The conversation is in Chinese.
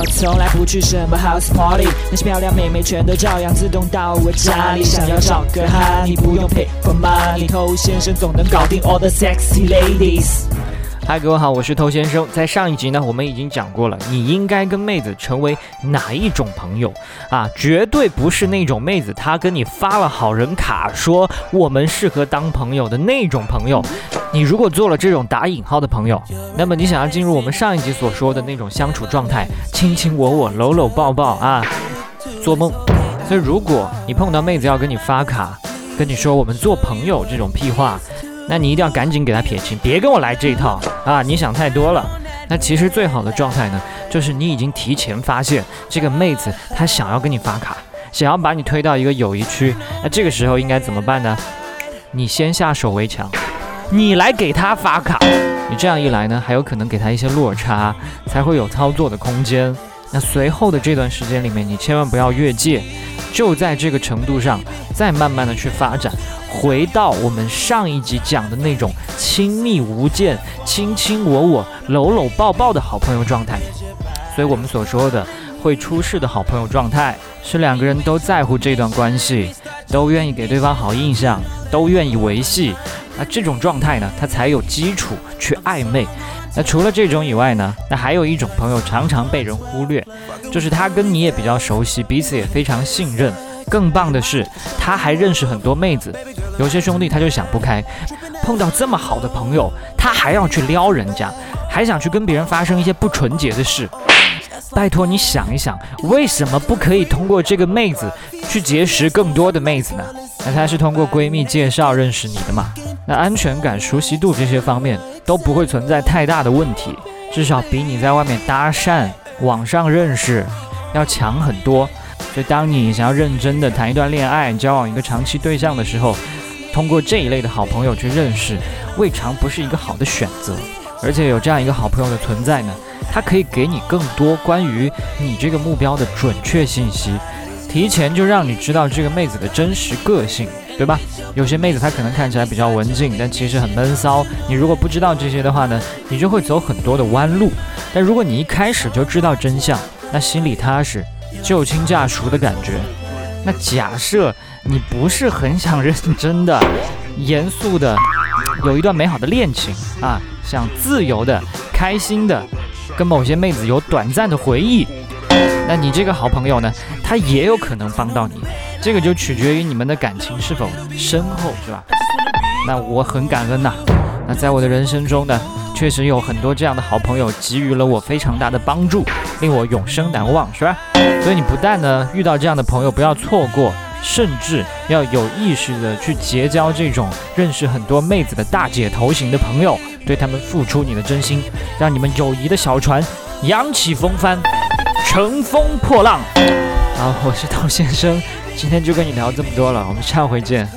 我从来不去什么 house party，那些漂亮妹妹全都照样自动到我家里。想要找个哈，你不用 pay for money，偷先生总能搞定 all the sexy ladies。嗨，各位好，我是偷先生。在上一集呢，我们已经讲过了，你应该跟妹子成为哪一种朋友啊？绝对不是那种妹子她跟你发了好人卡，说我们适合当朋友的那种朋友。你如果做了这种打引号的朋友，那么你想要进入我们上一集所说的那种相处状态，卿卿我我，搂搂抱抱啊，做梦。所以如果你碰到妹子要跟你发卡，跟你说我们做朋友这种屁话。那你一定要赶紧给他撇清，别跟我来这一套啊！你想太多了。那其实最好的状态呢，就是你已经提前发现这个妹子她想要跟你发卡，想要把你推到一个友谊区。那这个时候应该怎么办呢？你先下手为强，你来给她发卡。你这样一来呢，还有可能给她一些落差，才会有操作的空间。那随后的这段时间里面，你千万不要越界，就在这个程度上，再慢慢的去发展。回到我们上一集讲的那种亲密无间、卿卿我我、搂搂抱抱的好朋友状态。所以，我们所说的会出事的好朋友状态，是两个人都在乎这段关系，都愿意给对方好印象，都愿意维系。那这种状态呢，它才有基础去暧昧。那除了这种以外呢，那还有一种朋友常常被人忽略，就是他跟你也比较熟悉，彼此也非常信任。更棒的是，他还认识很多妹子。有些兄弟他就想不开，碰到这么好的朋友，他还要去撩人家，还想去跟别人发生一些不纯洁的事。拜托你想一想，为什么不可以通过这个妹子去结识更多的妹子呢？那她是通过闺蜜介绍认识你的嘛？那安全感、熟悉度这些方面都不会存在太大的问题，至少比你在外面搭讪、网上认识要强很多。所以，当你想要认真的谈一段恋爱、交往一个长期对象的时候，通过这一类的好朋友去认识，未尝不是一个好的选择。而且有这样一个好朋友的存在呢，他可以给你更多关于你这个目标的准确信息，提前就让你知道这个妹子的真实个性，对吧？有些妹子她可能看起来比较文静，但其实很闷骚。你如果不知道这些的话呢，你就会走很多的弯路。但如果你一开始就知道真相，那心里踏实，就亲驾熟的感觉。那假设你不是很想认真的、严肃的有一段美好的恋情啊，想自由的、开心的跟某些妹子有短暂的回忆，那你这个好朋友呢，他也有可能帮到你。这个就取决于你们的感情是否深厚，是吧？那我很感恩呐。那在我的人生中呢，确实有很多这样的好朋友给予了我非常大的帮助，令我永生难忘，是吧？所以你不但呢遇到这样的朋友不要错过，甚至要有意识的去结交这种认识很多妹子的大姐头型的朋友，对他们付出你的真心，让你们友谊的小船扬起风帆，乘风破浪。好，我是陶先生，今天就跟你聊这么多了，我们下回见。